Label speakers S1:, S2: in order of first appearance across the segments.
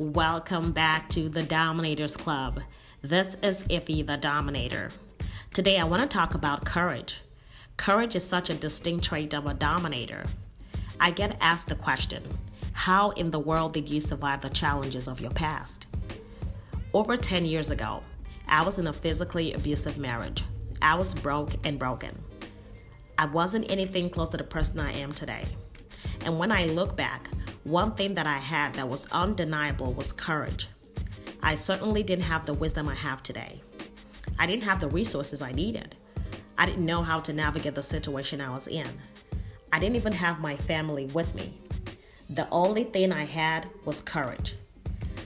S1: Welcome back to the Dominators Club. This is Iffy the Dominator. Today I want to talk about courage. Courage is such a distinct trait of a dominator. I get asked the question How in the world did you survive the challenges of your past? Over 10 years ago, I was in a physically abusive marriage. I was broke and broken. I wasn't anything close to the person I am today. And when I look back, one thing that I had that was undeniable was courage. I certainly didn't have the wisdom I have today. I didn't have the resources I needed. I didn't know how to navigate the situation I was in. I didn't even have my family with me. The only thing I had was courage.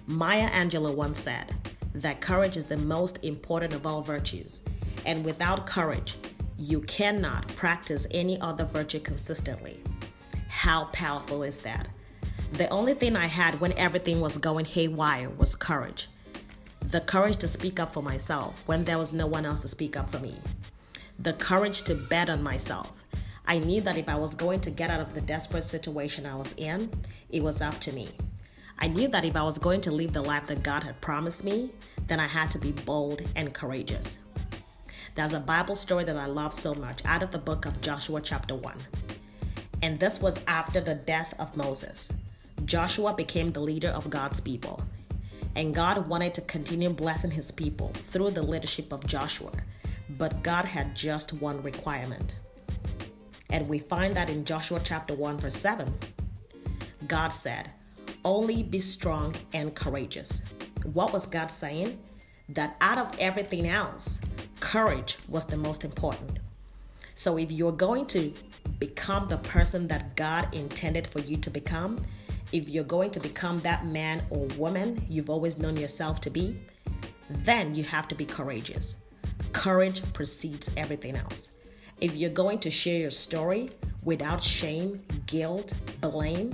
S1: Maya Angelou once said that courage is the most important of all virtues, and without courage, you cannot practice any other virtue consistently. How powerful is that? The only thing I had when everything was going haywire was courage. The courage to speak up for myself when there was no one else to speak up for me. The courage to bet on myself. I knew that if I was going to get out of the desperate situation I was in, it was up to me. I knew that if I was going to live the life that God had promised me, then I had to be bold and courageous. There's a Bible story that I love so much out of the book of Joshua, chapter 1. And this was after the death of Moses. Joshua became the leader of God's people. And God wanted to continue blessing his people through the leadership of Joshua. But God had just one requirement. And we find that in Joshua chapter 1, verse 7. God said, Only be strong and courageous. What was God saying? That out of everything else, courage was the most important. So if you're going to become the person that God intended for you to become, if you're going to become that man or woman you've always known yourself to be, then you have to be courageous. Courage precedes everything else. If you're going to share your story without shame, guilt, blame,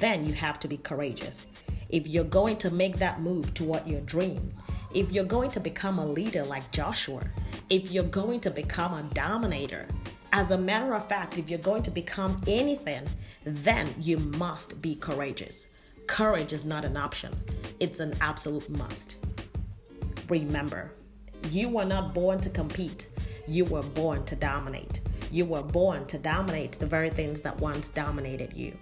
S1: then you have to be courageous. If you're going to make that move toward your dream, if you're going to become a leader like Joshua, if you're going to become a dominator, as a matter of fact, if you're going to become anything, then you must be courageous. Courage is not an option, it's an absolute must. Remember, you were not born to compete, you were born to dominate. You were born to dominate the very things that once dominated you.